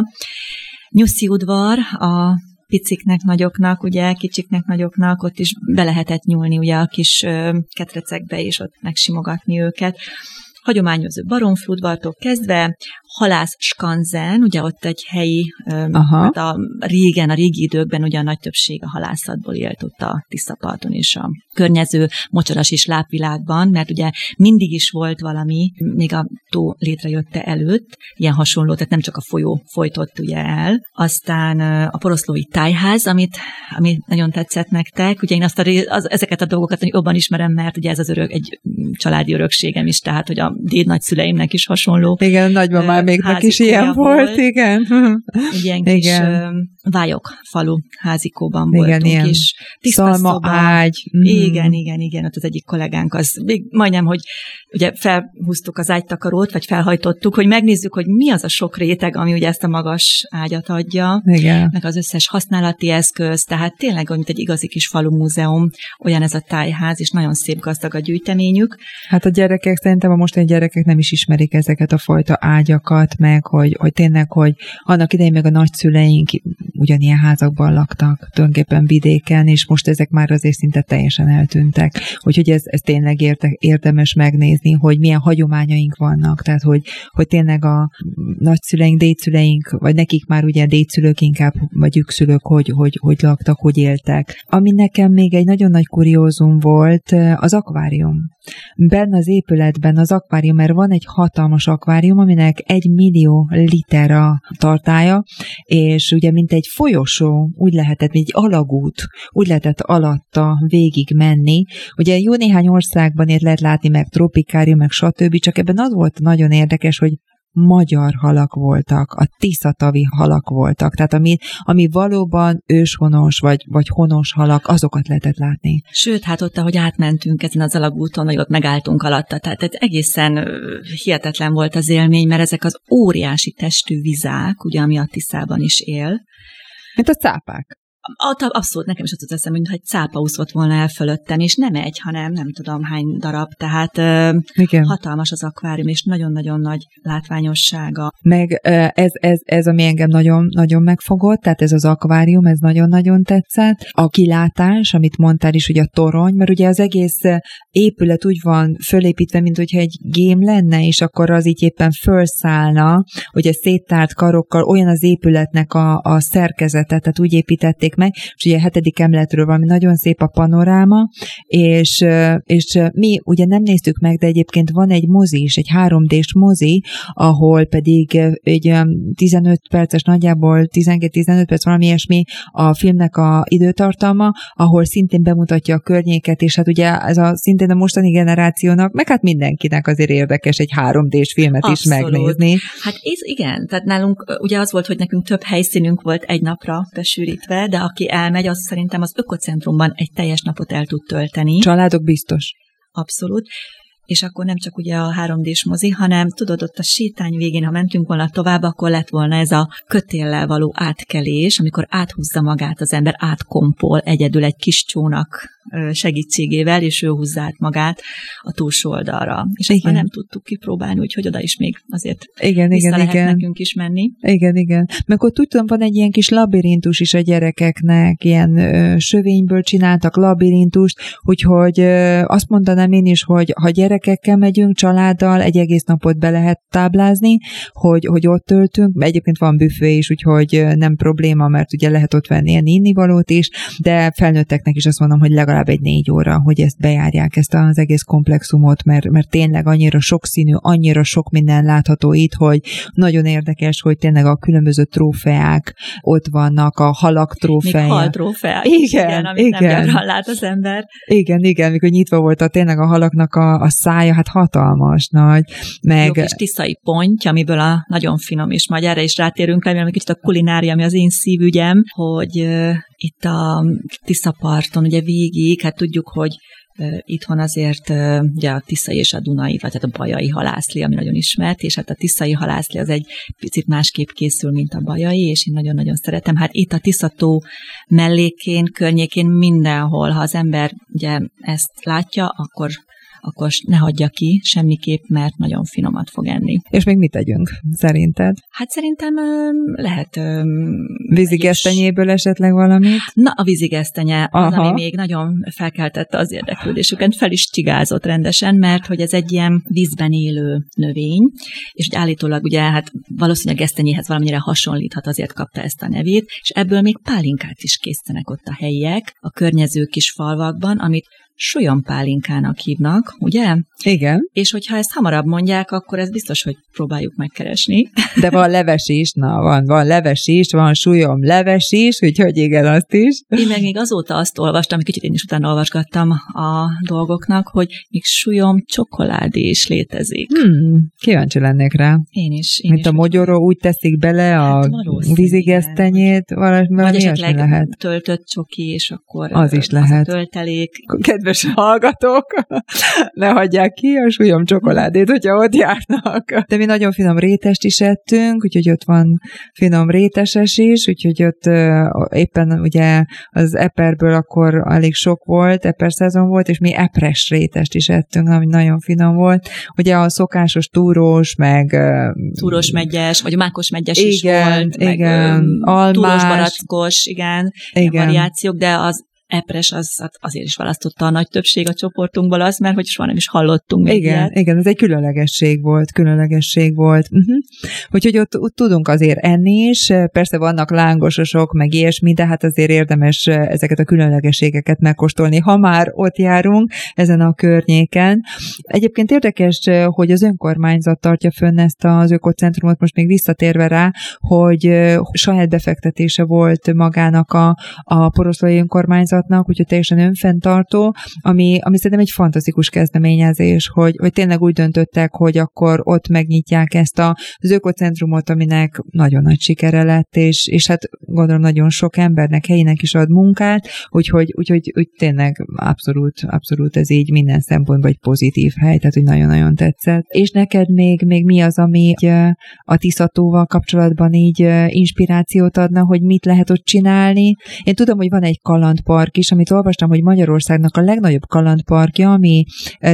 Nyuszi udvar, a piciknek, nagyoknak, ugye, kicsiknek, nagyoknak, ott is be lehetett nyúlni ugye a kis ketrecekbe, és ott megsimogatni őket. Hagyományozó baromfludvartól kezdve, halász skanzen, ugye ott egy helyi, Aha. hát a régen, a régi időkben ugye a nagy többség a halászatból élt ott a Tiszaparton és a környező mocsaras és lápvilágban, mert ugye mindig is volt valami, még a tó létrejötte előtt, ilyen hasonló, tehát nem csak a folyó folytott ugye el. Aztán a poroszlói tájház, amit, amit nagyon tetszett nektek, ugye én azt a, az, ezeket a dolgokat jobban ismerem, mert ugye ez az örök, egy családi örökségem is, tehát hogy a déd nagyszüleimnek is hasonló. Igen, nagymamám még is ilyen volt, volt, igen. Ilyen kis igen. Vályok falu házikóban igen, voltunk, ilyen és szalma ágy. Mm. Igen, igen, igen, ott az egyik kollégánk az, még majdnem, hogy ugye felhúztuk az ágytakarót, vagy felhajtottuk, hogy megnézzük, hogy mi az a sok réteg, ami ugye ezt a magas ágyat adja, igen. meg az összes használati eszköz, tehát tényleg, mint egy igazi kis falu múzeum, olyan ez a tájház, és nagyon szép gazdag a gyűjteményük. Hát a gyerekek, szerintem a mostani gyerekek nem is ismerik ezeket a fajta ágyakat, meg hogy, hogy tényleg, hogy annak idején meg a nagyszüleink ugyanilyen házakban laktak, tulajdonképpen vidéken, és most ezek már azért szinte teljesen eltűntek. Úgyhogy ez, ez tényleg érte, érdemes megnézni, hogy milyen hagyományaink vannak, tehát hogy, hogy tényleg a nagyszüleink, dédszüleink, vagy nekik már ugye dédszülők inkább, vagy ükszülők, hogy, hogy, hogy laktak, hogy éltek. Ami nekem még egy nagyon nagy kuriózum volt, az akvárium. Benne az épületben az akvárium, mert van egy hatalmas akvárium, aminek egy millió liter a tartája, és ugye mint egy folyosó, úgy lehetett, mint egy alagút, úgy lehetett alatta végig menni. Ugye jó néhány országban ért lehet látni, meg tropikárium, meg stb., csak ebben az volt nagyon érdekes, hogy magyar halak voltak, a tiszatavi halak voltak, tehát ami, ami valóban őshonos vagy, vagy honos halak, azokat lehetett látni. Sőt, hát ott, ahogy átmentünk ezen az alagúton, vagy ott megálltunk alatta, tehát ez egészen hihetetlen volt az élmény, mert ezek az óriási testű vizák, ugye, ami a Tiszában is él. Mint a cápák. Abszolút, nekem is az eszem, hogy egy cápa úszott volna el fölöttem, és nem egy, hanem nem tudom hány darab, tehát Igen. hatalmas az akvárium, és nagyon-nagyon nagy látványossága. Meg ez, ez, ez ami engem nagyon, nagyon megfogott, tehát ez az akvárium, ez nagyon-nagyon tetszett. A kilátás, amit mondtál is, hogy a torony, mert ugye az egész épület úgy van fölépítve, mint hogyha egy gém lenne, és akkor az így éppen fölszállna, hogy ez széttárt karokkal, olyan az épületnek a, a szerkezete, tehát úgy építették meg, és ugye a hetedik emletről valami nagyon szép a panoráma, és, és mi ugye nem néztük meg, de egyébként van egy mozi is, egy 3D-s mozi, ahol pedig egy 15 perces, nagyjából 12-15 perc, valami ilyesmi a filmnek a időtartalma, ahol szintén bemutatja a környéket, és hát ugye ez a szintén a mostani generációnak, meg hát mindenkinek azért érdekes egy 3D-s filmet Abszolút. is megnézni. Hát ez igen, tehát nálunk ugye az volt, hogy nekünk több helyszínünk volt egy napra besűrítve, de aki elmegy, az szerintem az ökocentrumban egy teljes napot el tud tölteni. Családok biztos. Abszolút és akkor nem csak ugye a 3D-s mozi, hanem tudod, ott a sétány végén, ha mentünk volna tovább, akkor lett volna ez a kötéllel való átkelés, amikor áthúzza magát az ember, átkompol egyedül egy kis csónak segítségével, és ő húzza át magát a túlsó oldalra. És ezt már nem tudtuk kipróbálni, úgyhogy oda is még azért igen, vissza igen, lehet igen. nekünk is menni. Igen, igen. Meg ott úgy tudom, van egy ilyen kis labirintus is a gyerekeknek, ilyen ö, sövényből csináltak labirintust, úgyhogy ö, azt mondanám én is, hogy ha gyerekekkel megyünk családdal, egy egész napot be lehet táblázni, hogy, hogy ott töltünk. Egyébként van büfé is, úgyhogy nem probléma, mert ugye lehet ott venni ilyen innivalót is, de felnőtteknek is azt mondom, hogy legalább legalább egy négy óra, hogy ezt bejárják, ezt az egész komplexumot, mert, mert tényleg annyira sokszínű, annyira sok minden látható itt, hogy nagyon érdekes, hogy tényleg a különböző trófeák ott vannak, a halak trófeák. Még hal trófeák igen, igen, amit igen. nem lát az ember. Igen, igen, mikor nyitva volt a tényleg a halaknak a, a szája, hát hatalmas nagy. Meg... Jó kis tiszai ponty, amiből a nagyon finom majd erre is rátérünk, remélem, kicsit a kulinária, ami az én szívügyem, hogy itt a Tiszaparton, ugye végig, hát tudjuk, hogy Itthon azért ugye a Tiszai és a Dunai, vagy hát a Bajai halászli, ami nagyon ismert, és hát a Tiszai halászli az egy picit másképp készül, mint a Bajai, és én nagyon-nagyon szeretem. Hát itt a Tiszató mellékén, környékén mindenhol, ha az ember ugye ezt látja, akkor akkor ne hagyja ki semmiképp, mert nagyon finomat fog enni. És még mit tegyünk, szerinted? Hát szerintem lehet... Vízigesztenyéből esetleg valamit? Na, a vízigesztenye az, Aha. ami még nagyon felkeltette az érdeklődésüket, fel is csigázott rendesen, mert hogy ez egy ilyen vízben élő növény, és hogy állítólag ugye hát valószínűleg gesztenyéhez valamire hasonlíthat, azért kapta ezt a nevét, és ebből még pálinkát is készítenek ott a helyiek, a környező kis falvakban, amit pálinkának hívnak, ugye? Igen. És hogyha ezt hamarabb mondják, akkor ez biztos, hogy próbáljuk megkeresni. De van leves is, na van, van leves is, van súlyom leves is, úgyhogy igen, azt is. Én meg még azóta azt olvastam, kicsit én is utána olvasgattam a dolgoknak, hogy még súlyom csokoládé is létezik. Hmm, kíváncsi lennék rá. Én is. Én Mint is a mogyoró, úgy teszik bele Hát a vízigesztenyét, valami, Vagy esetleg lehet. töltött csoki, és akkor Az is Az lehet. a töltelék. Kedves hallgatók, ne hagyják ki a súlyom csokoládét, hogyha ott járnak. De mi nagyon finom rétest is ettünk, úgyhogy ott van finom réteses is, úgyhogy ott éppen ugye az eperből akkor elég sok volt, eper szezon volt, és mi epres rétest is ettünk, ami nagyon finom volt. Ugye a szokásos túrós, meg ö, túros megyes, vagy mákos megyes is Igen, volt, igen, meg, almás. túros barackos, igen, igen, igen. variációk, de az epres az, az azért is választotta a nagy többség a csoportunkból az, mert hogy soha nem is hallottunk Igen, ilyet. igen, ez egy különlegesség volt, különlegesség volt. Uh-huh. Úgyhogy ott, ott tudunk azért enni is, persze vannak lángososok, meg ilyesmi, de hát azért érdemes ezeket a különlegességeket megkóstolni, ha már ott járunk ezen a környéken. Egyébként érdekes, hogy az önkormányzat tartja fönn ezt az ökocentrumot, most még visszatérve rá, hogy saját befektetése volt magának a, a poroszlói önkormányzatnak, úgyhogy teljesen önfenntartó, ami, ami szerintem egy fantasztikus kezdeményezés, hogy, hogy tényleg úgy döntöttek, hogy akkor ott megnyitják ezt a, ökocentrumot, aminek nagyon nagy sikere lett, és, és hát gondolom nagyon sok embernek, helyinek is ad munkát, úgyhogy, úgyhogy úgy tényleg abszolút, abszolút ez így minden szempontból egy pozitív hely, tehát hogy nagyon-nagyon tetszett. És neked még, még mi az, ami a Tiszatóval kapcsolatban így inspirációt adna, hogy mit lehet ott csinálni? Én tudom, hogy van egy kalandpark is, amit olvastam, hogy Magyarországnak a legnagyobb kalandparkja, ami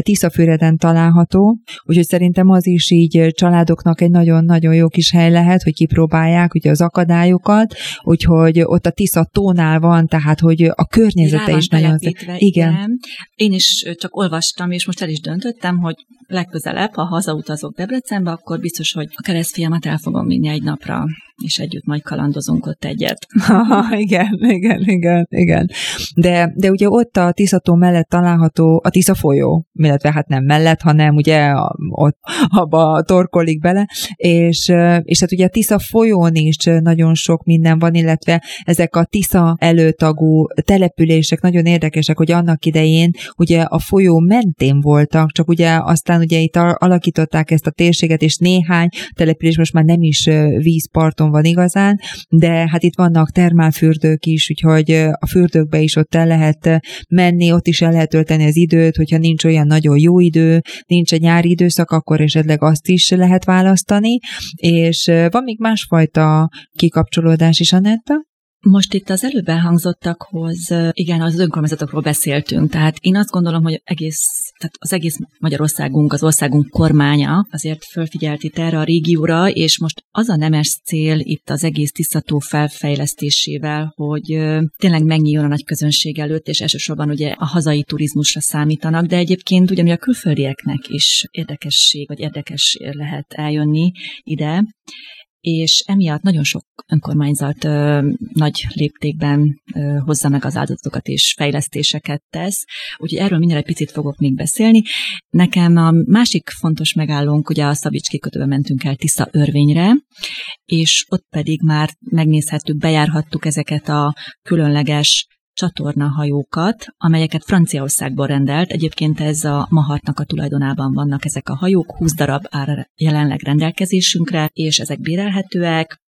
Tiszafüreden található, úgyhogy szerintem az is így családoknak egy nagyon-nagyon jó kis hely lehet, hogy kipróbálják ugye az akadályokat, úgyhogy ott a Tisza tónál van, tehát hogy a környezete is nagyon... Igen. igen. Én is csak olvastam, és most el is döntöttem, hogy legközelebb, ha hazautazok Debrecenbe, akkor biztos, hogy a keresztfiamat el fogom vinni egy napra, és együtt majd kalandozunk ott egyet. igen, igen, igen, igen. De, de ugye ott a Tiszató mellett található a Tisza folyó, illetve hát nem mellett, hanem ugye ott abba torkolik bele, és, és hát ugye a Tisza folyón is nagyon sok minden van, illetve ezek a Tisza előtagú települések nagyon érdekesek, hogy annak idején ugye a folyó mentén voltak, csak ugye aztán ugye itt alakították ezt a térséget, és néhány település most már nem is vízparton van igazán, de hát itt vannak termálfürdők is, úgyhogy a fürdőkbe is ott el lehet menni, ott is el lehet tölteni az időt, hogyha nincs olyan nagyon jó idő, nincs egy nyári időszak, akkor esetleg azt is lehet választani, és van még másfajta kikapcsolódás is, Anetta? Most itt az előbb elhangzottakhoz, igen, az önkormányzatokról beszéltünk, tehát én azt gondolom, hogy egész, tehát az egész Magyarországunk, az országunk kormánya azért fölfigyelt itt erre a régióra, és most az a nemes cél itt az egész tisztató felfejlesztésével, hogy tényleg megnyíljon a nagy közönség előtt, és elsősorban ugye a hazai turizmusra számítanak, de egyébként ugyanúgy a külföldieknek is érdekesség, vagy érdekes lehet eljönni ide, és emiatt nagyon sok önkormányzat ö, nagy léptékben ö, hozza meg az áldozatokat és fejlesztéseket tesz, úgyhogy erről egy picit fogok még beszélni. Nekem a másik fontos megállónk, ugye a Szabics kikötőbe mentünk el Tisza örvényre, és ott pedig már megnézhettük, bejárhattuk ezeket a különleges csatornahajókat, amelyeket Franciaországból rendelt. Egyébként ez a Mahartnak a tulajdonában vannak ezek a hajók, 20 darab áll jelenleg rendelkezésünkre, és ezek bérelhetőek,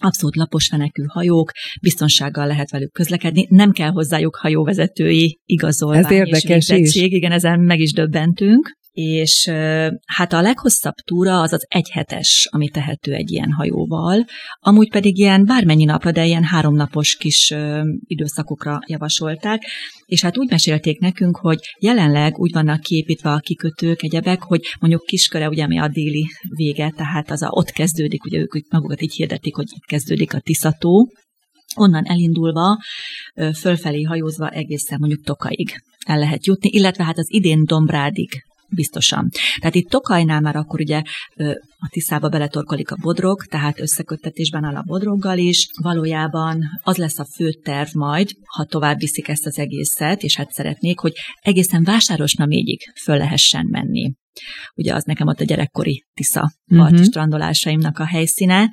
abszolút lapos fenekű hajók, biztonsággal lehet velük közlekedni, nem kell hozzájuk hajóvezetői igazolvány Ez érdekes és is. igen, ezen meg is döbbentünk és hát a leghosszabb túra az az egyhetes, ami tehető egy ilyen hajóval, amúgy pedig ilyen bármennyi napra, de ilyen háromnapos kis időszakokra javasolták, és hát úgy mesélték nekünk, hogy jelenleg úgy vannak kiépítve a kikötők, egyebek, hogy mondjuk Kisköre, ugye ami a déli vége, tehát az a, ott kezdődik, ugye ők magukat így hirdetik, hogy itt kezdődik a Tiszató, onnan elindulva, fölfelé hajózva egészen mondjuk Tokaig el lehet jutni, illetve hát az idén Dombrádig biztosan. Tehát itt Tokajnál már akkor ugye a Tiszába beletorkolik a bodrog, tehát összeköttetésben áll a bodroggal is. Valójában az lesz a fő terv majd, ha tovább viszik ezt az egészet, és hát szeretnék, hogy egészen Vásárosna mégig föl lehessen menni. Ugye az nekem ott a gyerekkori Tisza parti uh-huh. strandolásaimnak a helyszíne,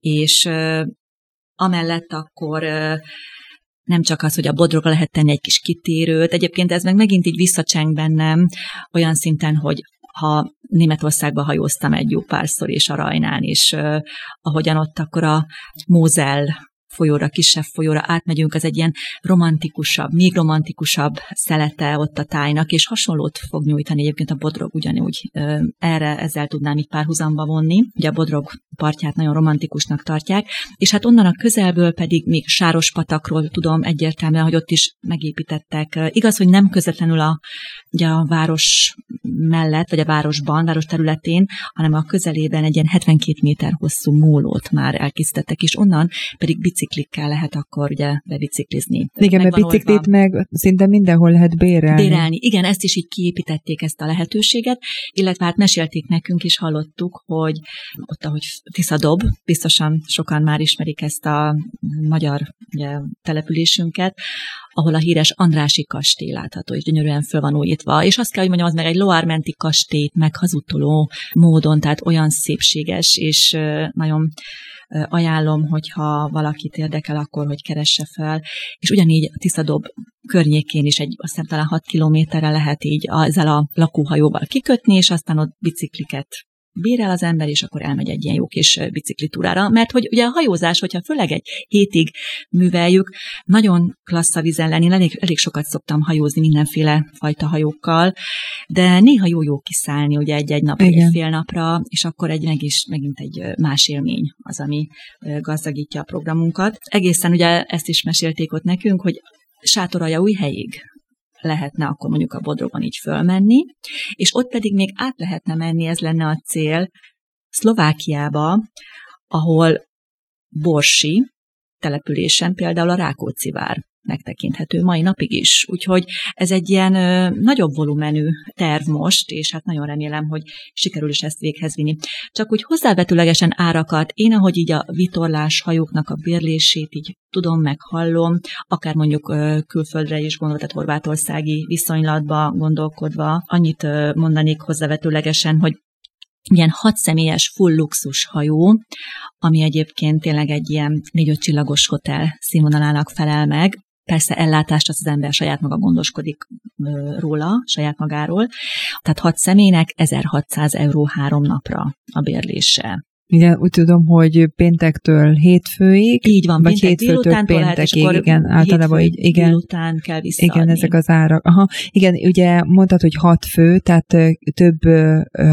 és uh, amellett akkor uh, nem csak az, hogy a bodrogra lehet tenni egy kis kitérőt, egyébként ez meg megint így visszacseng bennem olyan szinten, hogy ha Németországba hajóztam egy jó párszor, és a Rajnán is, ahogyan ott akkor a Mózel folyóra, kisebb folyóra átmegyünk, az egy ilyen romantikusabb, még romantikusabb szelete ott a tájnak, és hasonlót fog nyújtani egyébként a Bodrog ugyanúgy. Erre ezzel tudnám itt párhuzamba vonni. Ugye a Bodrog partját nagyon romantikusnak tartják, és hát onnan a közelből pedig még Sárospatakról tudom egyértelműen, hogy ott is megépítettek. Igaz, hogy nem közvetlenül a, ugye a város mellett, vagy a városban, város területén, hanem a közelében egy ilyen 72 méter hosszú mólót már elkészítettek, és onnan pedig biciklikkel lehet akkor ugye bebiciklizni. Igen, mert biciklit meg szinte mindenhol lehet bérelni. Bérelni, igen, ezt is így kiépítették ezt a lehetőséget, illetve hát mesélték nekünk is, hallottuk, hogy ott, ahogy Tiszadob, biztosan sokan már ismerik ezt a magyar ugye, településünket, ahol a híres Andrási kastély látható, és gyönyörűen föl van újítva. És azt kell, hogy mondjam, az meg egy loármenti kastélyt meghazudtoló módon, tehát olyan szépséges, és nagyon ajánlom, hogyha valakit érdekel, akkor, hogy keresse fel. És ugyanígy a Tiszadob környékén is egy, azt hiszem talán 6 kilométerre lehet így ezzel a lakóhajóval kikötni, és aztán ott bicikliket bérel az ember, és akkor elmegy egy ilyen jó kis biciklitúrára, mert hogy ugye a hajózás, hogyha főleg egy hétig műveljük, nagyon klassz a vizen lenni, elég, elég sokat szoktam hajózni mindenféle fajta hajókkal, de néha jó-jó kiszállni ugye egy-egy nap, egy fél napra, és akkor egy meg is megint egy más élmény az, ami gazdagítja a programunkat. Egészen ugye ezt is mesélték ott nekünk, hogy sátoraja új helyig lehetne akkor mondjuk a Bodrogon így fölmenni, és ott pedig még át lehetne menni, ez lenne a cél, Szlovákiába, ahol Borsi településen például a Rákóczi vár megtekinthető mai napig is. Úgyhogy ez egy ilyen ö, nagyobb volumenű terv most, és hát nagyon remélem, hogy sikerül is ezt véghez vinni. Csak úgy hozzávetőlegesen árakat, én ahogy így a vitorlás hajóknak a bérlését így tudom, meg hallom, akár mondjuk ö, külföldre is gondolva, tehát horvátországi viszonylatba gondolkodva, annyit ö, mondanék hozzávetőlegesen, hogy ilyen hat személyes full luxus hajó, ami egyébként tényleg egy ilyen négy-öt csillagos hotel színvonalának felel meg, Persze ellátást az, az ember saját maga gondoskodik róla, saját magáról. Tehát hat személynek 1600 euró három napra a bérlése. Igen, úgy tudom, hogy péntektől hétfőig. Így van, vagy hétfőtől péntekig, lehet, igen, általában így, igen. Délután kell visszaadni. Igen, ezek az árak. Aha, igen, ugye mondtad, hogy hat fő, tehát több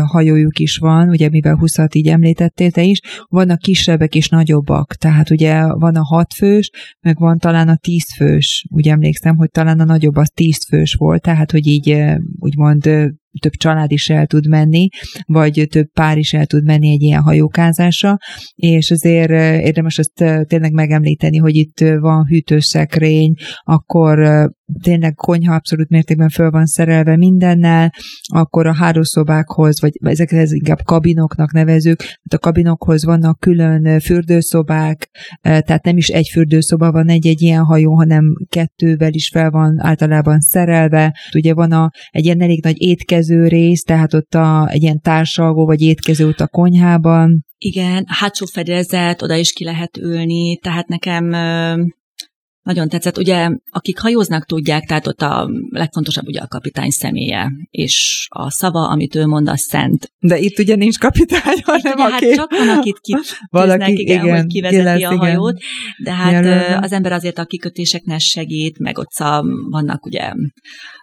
hajójuk is van, ugye mivel 20 így említettél te is, vannak kisebbek és nagyobbak, tehát ugye van a hat fős, meg van talán a tíz fős, úgy emlékszem, hogy talán a nagyobb az tíz fős volt, tehát hogy így úgymond több család is el tud menni, vagy több pár is el tud menni egy ilyen hajókázásra, és azért érdemes azt tényleg megemlíteni, hogy itt van hűtőszekrény, akkor tényleg konyha abszolút mértékben föl van szerelve mindennel, akkor a hálószobákhoz, vagy ezekhez inkább kabinoknak nevezük, tehát a kabinokhoz vannak külön fürdőszobák, tehát nem is egy fürdőszoba van egy-egy ilyen hajó, hanem kettővel is fel van általában szerelve. Ugye van a, egy ilyen elég nagy étkező rész, tehát ott a, egy ilyen társalgó vagy étkező ott a konyhában, igen, hátsó fedezet, oda is ki lehet ülni, tehát nekem nagyon tetszett. Ugye, akik hajóznak tudják, tehát ott a legfontosabb ugye a kapitány személye, és a szava, amit ő mond, a szent. De itt ugye nincs kapitány, hanem ugye, aki... Hát csak van, akit Valaki, igen, igen, hogy kivezeti lesz, a hajót, de hát Jelölve. az ember azért a kikötéseknek segít, meg ott vannak ugye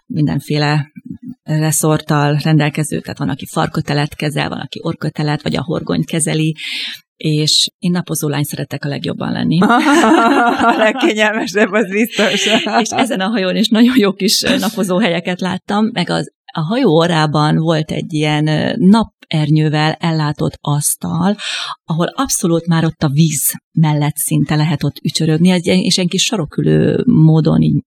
mindenféle reszorttal rendelkező, tehát van, aki farkötelet kezel, van, aki orkötelet, vagy a horgonyt kezeli, és én napozó lány szeretek a legjobban lenni. a legkényelmesebb, az biztos. és ezen a hajón is nagyon jó kis napozó helyeket láttam, meg az a hajó orrában volt egy ilyen napernyővel ellátott asztal, ahol abszolút már ott a víz mellett szinte lehet ott ücsörögni, és egy kis sarokülő módon így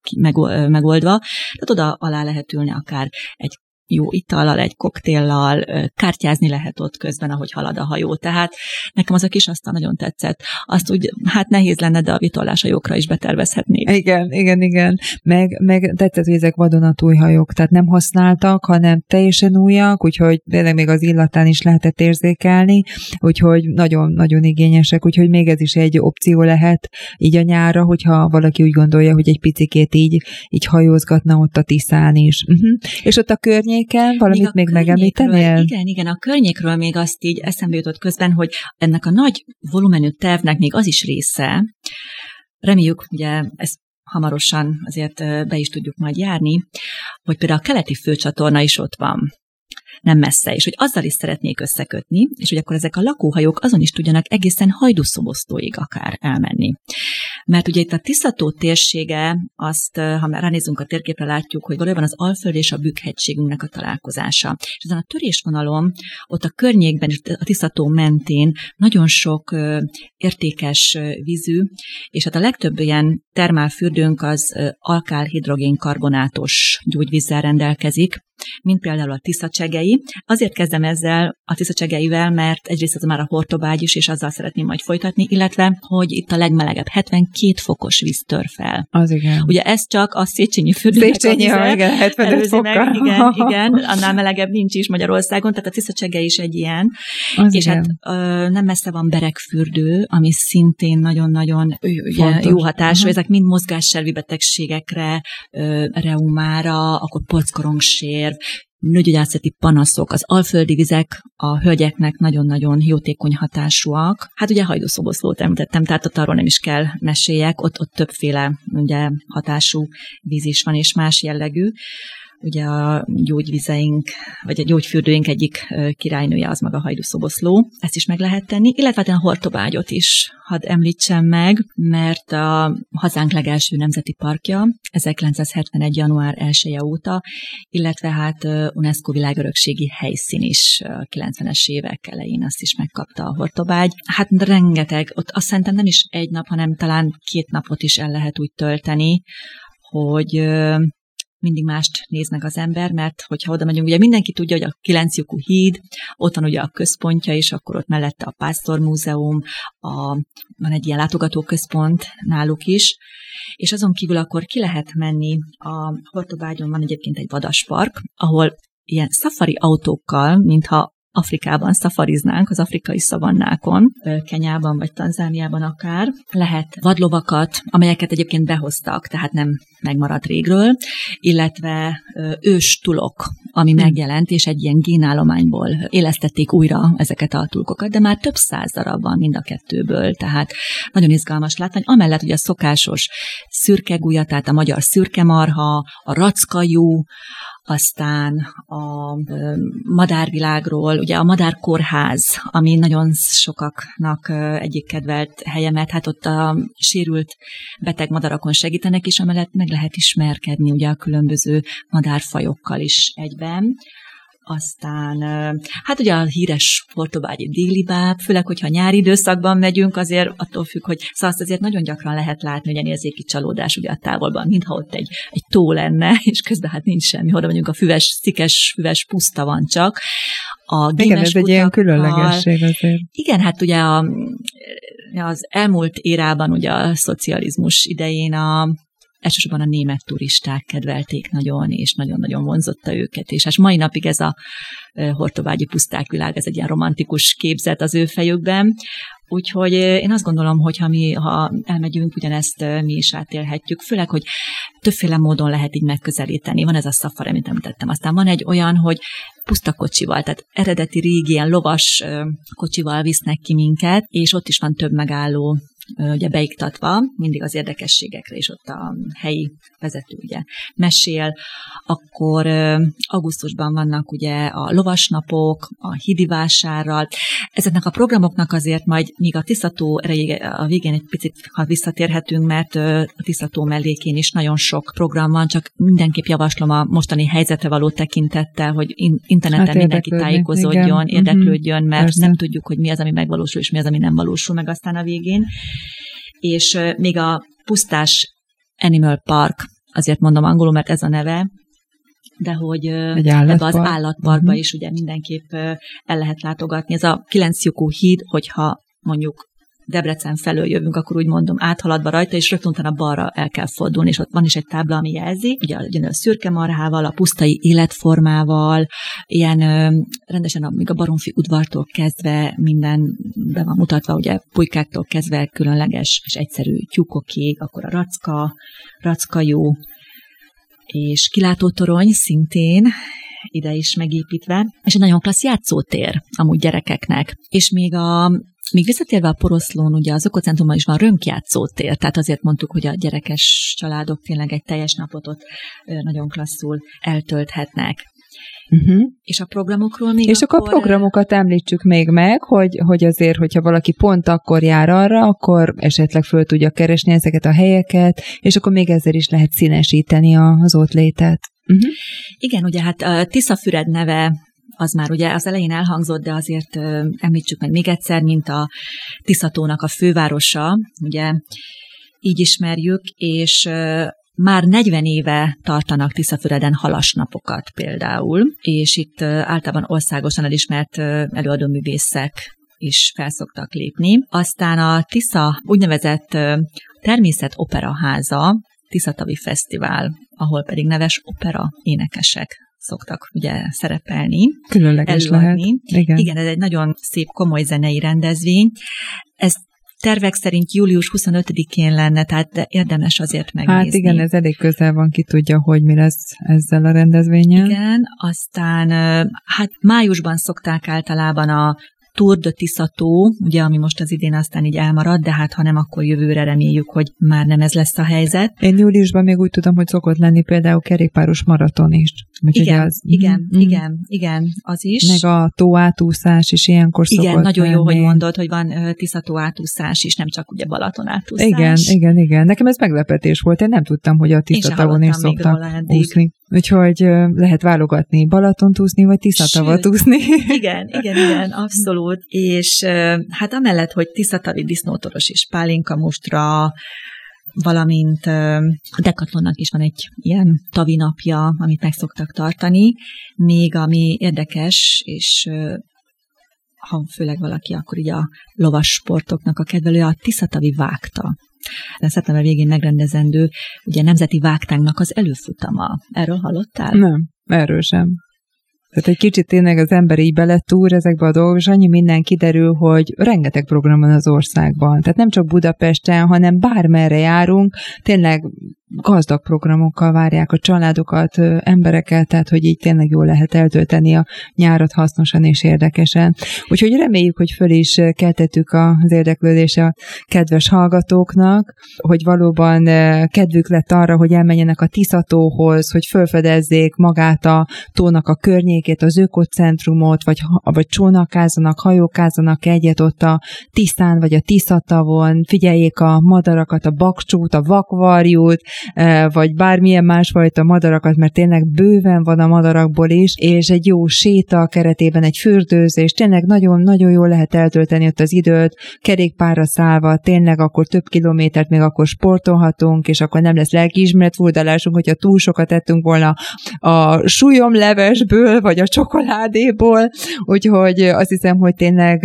megoldva, tehát oda alá lehet ülni akár egy jó itallal, egy koktéllal, kártyázni lehet ott közben, ahogy halad a hajó. Tehát nekem az a kis asztal nagyon tetszett. Azt úgy, hát nehéz lenne, de a vitorláshajókra is betervezhetnék. Igen, igen, igen. Meg, meg tetszett, hogy ezek vadonatúj hajók, tehát nem használtak, hanem teljesen újak, úgyhogy tényleg még az illatán is lehetett érzékelni, úgyhogy nagyon-nagyon igényesek, úgyhogy még ez is egy opció lehet így a nyára, hogyha valaki úgy gondolja, hogy egy picikét így, így hajózgatna ott a Tiszán is. Uh-huh. És ott a környéken? Valamit még, még megemlítenél? Igen, igen, a környékről még azt így eszembe jutott közben, hogy ennek a nagy volumenű tervnek még az is része, reméljük, ugye ezt hamarosan azért be is tudjuk majd járni, hogy például a keleti főcsatorna is ott van nem messze, és hogy azzal is szeretnék összekötni, és hogy akkor ezek a lakóhajók azon is tudjanak egészen hajdúszobosztóig akár elmenni. Mert ugye itt a Tiszató térsége, azt, ha már ránézünk a térképre, látjuk, hogy valójában az Alföld és a Bükkhegységünknek a találkozása. És ezen a törésvonalon, ott a környékben, a Tiszató mentén nagyon sok értékes vízű, és hát a legtöbb ilyen termálfürdőnk az alkálhidrogén karbonátos gyógyvízzel rendelkezik, mint például a tiszacsegei. Azért kezdem ezzel a tiszacsegeivel, mert egyrészt az már a hortobágy is, és azzal szeretném majd folytatni, illetve, hogy itt a legmelegebb 72 fokos víz tör fel. Az igen. Ugye ez csak a Széchenyi fürdőnek Széchenyi, a igen, 75 fokkal. Meg, igen, igen, annál melegebb nincs is Magyarországon, tehát a tiszacsege is egy ilyen. Az és igen. hát ö, nem messze van Berekfürdő, ami szintén nagyon-nagyon ugye, jó hatású. Uh-huh. Ezek mind mozgásservi betegségekre, ö, reumára, akkor polckorongsér, érv, nőgyógyászati panaszok, az alföldi vizek a hölgyeknek nagyon-nagyon jótékony hatásúak. Hát ugye hajdúszoboszlót említettem, tehát ott arról nem is kell meséljek, ott, ott többféle ugye, hatású víz is van, és más jellegű ugye a gyógyvizeink, vagy a gyógyfürdőink egyik királynője az maga hajdúszoboszló. Ezt is meg lehet tenni, illetve hát a hortobágyot is hadd említsem meg, mert a hazánk legelső nemzeti parkja 1971. január 1 -e óta, illetve hát UNESCO világörökségi helyszín is 90-es évek elején azt is megkapta a hortobágy. Hát rengeteg, ott azt szerintem nem is egy nap, hanem talán két napot is el lehet úgy tölteni, hogy mindig mást néz meg az ember, mert hogyha oda megyünk, ugye mindenki tudja, hogy a kilencjukú híd, ott van ugye a központja, és akkor ott mellette a Pásztor Múzeum, a, van egy ilyen látogatóközpont náluk is, és azon kívül akkor ki lehet menni, a Hortobágyon van egyébként egy vadaspark, ahol ilyen safari autókkal, mintha Afrikában szafariznánk, az afrikai szavannákon, Kenyában vagy Tanzániában akár. Lehet vadlovakat, amelyeket egyébként behoztak, tehát nem megmaradt régről, illetve ős tulok, ami hmm. megjelent, és egy ilyen génállományból élesztették újra ezeket a tulkokat, de már több száz darab van mind a kettőből, tehát nagyon izgalmas látni. Amellett ugye a szokásos szürkegúja, tehát a magyar szürkemarha, a rackajú, aztán a madárvilágról, ugye a madárkórház, ami nagyon sokaknak egyik kedvelt helye, mert hát ott a sérült beteg madarakon segítenek, és amellett meg lehet ismerkedni ugye a különböző madárfajokkal is egyben. Aztán, hát ugye a híres portobágyi déli báb, főleg, hogyha nyári időszakban megyünk, azért attól függ, hogy szóval azt azért nagyon gyakran lehet látni, hogy érzéki csalódás ugye a távolban, mintha ott egy, egy tó lenne, és közben hát nincs semmi, oda mondjuk a füves, szikes, füves puszta van csak. A igen, ez egy ilyen különlegesség azért. Igen, hát ugye a, az elmúlt érában, ugye a szocializmus idején a elsősorban a német turisták kedvelték nagyon, és nagyon-nagyon vonzotta őket, és hát mai napig ez a hortovágyi puszták világ, ez egy ilyen romantikus képzet az ő fejükben, Úgyhogy én azt gondolom, hogy ha mi, ha elmegyünk, ugyanezt mi is átélhetjük, főleg, hogy többféle módon lehet így megközelíteni. Van ez a szafari, amit említettem. Aztán van egy olyan, hogy puszta kocsival, tehát eredeti régi ilyen lovas kocsival visznek ki minket, és ott is van több megálló ugye beiktatva, mindig az érdekességekre, és ott a helyi vezető ugye mesél, akkor augusztusban vannak ugye a lovasnapok, a hidi vásárral. Ezeknek a programoknak azért majd, míg a Tiszató a végén egy picit, ha visszatérhetünk, mert a Tiszató mellékén is nagyon sok program van, csak mindenképp javaslom a mostani helyzetre való tekintettel, hogy interneten hát mindenki tájékozódjon, igen. Mhm. érdeklődjön, mert Persze. nem tudjuk, hogy mi az, ami megvalósul, és mi az, ami nem valósul meg aztán a végén és még a pusztás Animal Park, azért mondom angolul, mert ez a neve, de hogy Egy ebbe az állatparkba uh-huh. is ugye mindenképp el lehet látogatni. Ez a kilenc lyukú híd, hogyha mondjuk Debrecen felől jövünk, akkor úgy mondom, áthaladva rajta, és rögtön utána balra el kell fordulni, és ott van is egy tábla, ami jelzi, ugye a, szürke marhával, a pusztai életformával, ilyen ö, rendesen a, még a baromfi udvartól kezdve minden be van mutatva, ugye pulykáktól kezdve különleges és egyszerű tyúkokig, akkor a racka, racka jó, és kilátótorony szintén, ide is megépítve, és egy nagyon klassz játszótér amúgy gyerekeknek. És még a még visszatérve a poroszlón, ugye az ökocentrumban is van rönkjátszótér, tehát azért mondtuk, hogy a gyerekes családok tényleg egy teljes napot ott nagyon klasszul eltölthetnek. Uh-huh. És a programokról még És akkor a programokat említsük még meg, hogy, hogy azért, hogyha valaki pont akkor jár arra, akkor esetleg föl tudja keresni ezeket a helyeket, és akkor még ezzel is lehet színesíteni az ott létet. Uh-huh. Igen, ugye hát a Tiszafüred neve az már ugye az elején elhangzott, de azért említsük meg még egyszer, mint a Tiszatónak a fővárosa, ugye így ismerjük, és már 40 éve tartanak Tiszafüreden halasnapokat például, és itt általában országosan elismert előadóművészek is felszoktak lépni. Aztán a Tisza úgynevezett természetoperaháza, Tiszatavi Fesztivál, ahol pedig neves opera énekesek szoktak ugye szerepelni. Különleges előadni. lehet. Igen. Igen, ez egy nagyon szép, komoly zenei rendezvény. Ez tervek szerint július 25-én lenne, tehát érdemes azért megnézni. Hát igen, ez elég közel van, ki tudja, hogy mi lesz ezzel a rendezvényen. Igen, aztán hát májusban szokták általában a Tour de Tiszató, ugye, ami most az idén aztán így elmarad, de hát ha nem, akkor jövőre reméljük, hogy már nem ez lesz a helyzet. Én júliusban még úgy tudom, hogy szokott lenni például kerékpáros maraton is. Úgy, igen, az, igen, mm, igen, igen, az is. Meg a átúszás is ilyenkor igen, szokott nagyon lenni. jó, hogy mondod, hogy van Tiszató átúszás is, nem csak ugye Balaton átúszás. Igen, igen, igen. Nekem ez meglepetés volt. Én nem tudtam, hogy a Tiszatavon is szoktak úszni. Úgyhogy lehet válogatni Balatont úszni, vagy Tiszatavat úszni. Igen, igen, igen, abszolút. És hát amellett, hogy Tiszatavi disznótoros és pálinka mustra, valamint Decathlonnak is van egy ilyen tavi napja, amit meg szoktak tartani. Még ami érdekes, és ha főleg valaki akkor így a lovas sportoknak a kedvelő, a Tiszatavi vágta. A szeptember végén megrendezendő, ugye Nemzeti Vágtánknak az előfutama. Erről hallottál? Nem, erről sem. Tehát egy kicsit tényleg az ember így beletúr ezekbe a dolgok, és annyi minden kiderül, hogy rengeteg program van az országban. Tehát nem csak Budapesten, hanem bármerre járunk, tényleg gazdag programokkal várják a családokat, embereket, tehát hogy így tényleg jól lehet eltölteni a nyárat hasznosan és érdekesen. Úgyhogy reméljük, hogy föl is keltettük az érdeklődést a kedves hallgatóknak, hogy valóban kedvük lett arra, hogy elmenjenek a Tiszatóhoz, hogy fölfedezzék magát a tónak a környékét, az ökocentrumot, vagy, vagy csónakázanak, hajókázanak egyet ott a Tisztán, vagy a Tiszatavon, figyeljék a madarakat, a bakcsút, a vakvarjút, vagy bármilyen másfajta madarakat, mert tényleg bőven van a madarakból is, és egy jó séta keretében egy fürdőzés, tényleg nagyon-nagyon jól lehet eltölteni ott az időt, kerékpárra szállva, tényleg akkor több kilométert még akkor sportolhatunk, és akkor nem lesz lelkiismeret furdalásunk, hogyha túl sokat ettünk volna a levesből, vagy a csokoládéból, úgyhogy azt hiszem, hogy tényleg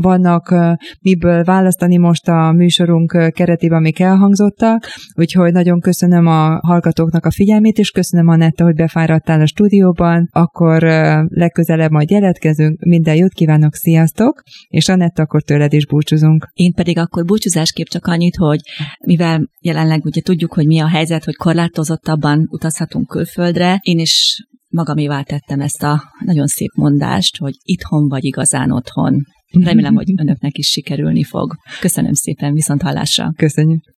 vannak miből választani most a műsorunk keretében, amik elhangzottak, úgyhogy nagyon köszönöm a hallgatóknak a figyelmét, és köszönöm Anetta, hogy befáradtál a stúdióban, akkor legközelebb majd jelentkezünk, minden jót kívánok, sziasztok, és Anetta, akkor tőled is búcsúzunk. Én pedig akkor búcsúzásképp csak annyit, hogy mivel jelenleg ugye tudjuk, hogy mi a helyzet, hogy korlátozottabban utazhatunk külföldre, én is magamévá tettem ezt a nagyon szép mondást, hogy itthon vagy igazán otthon. Remélem, hogy önöknek is sikerülni fog. Köszönöm szépen, viszont hallásra. Köszönjük.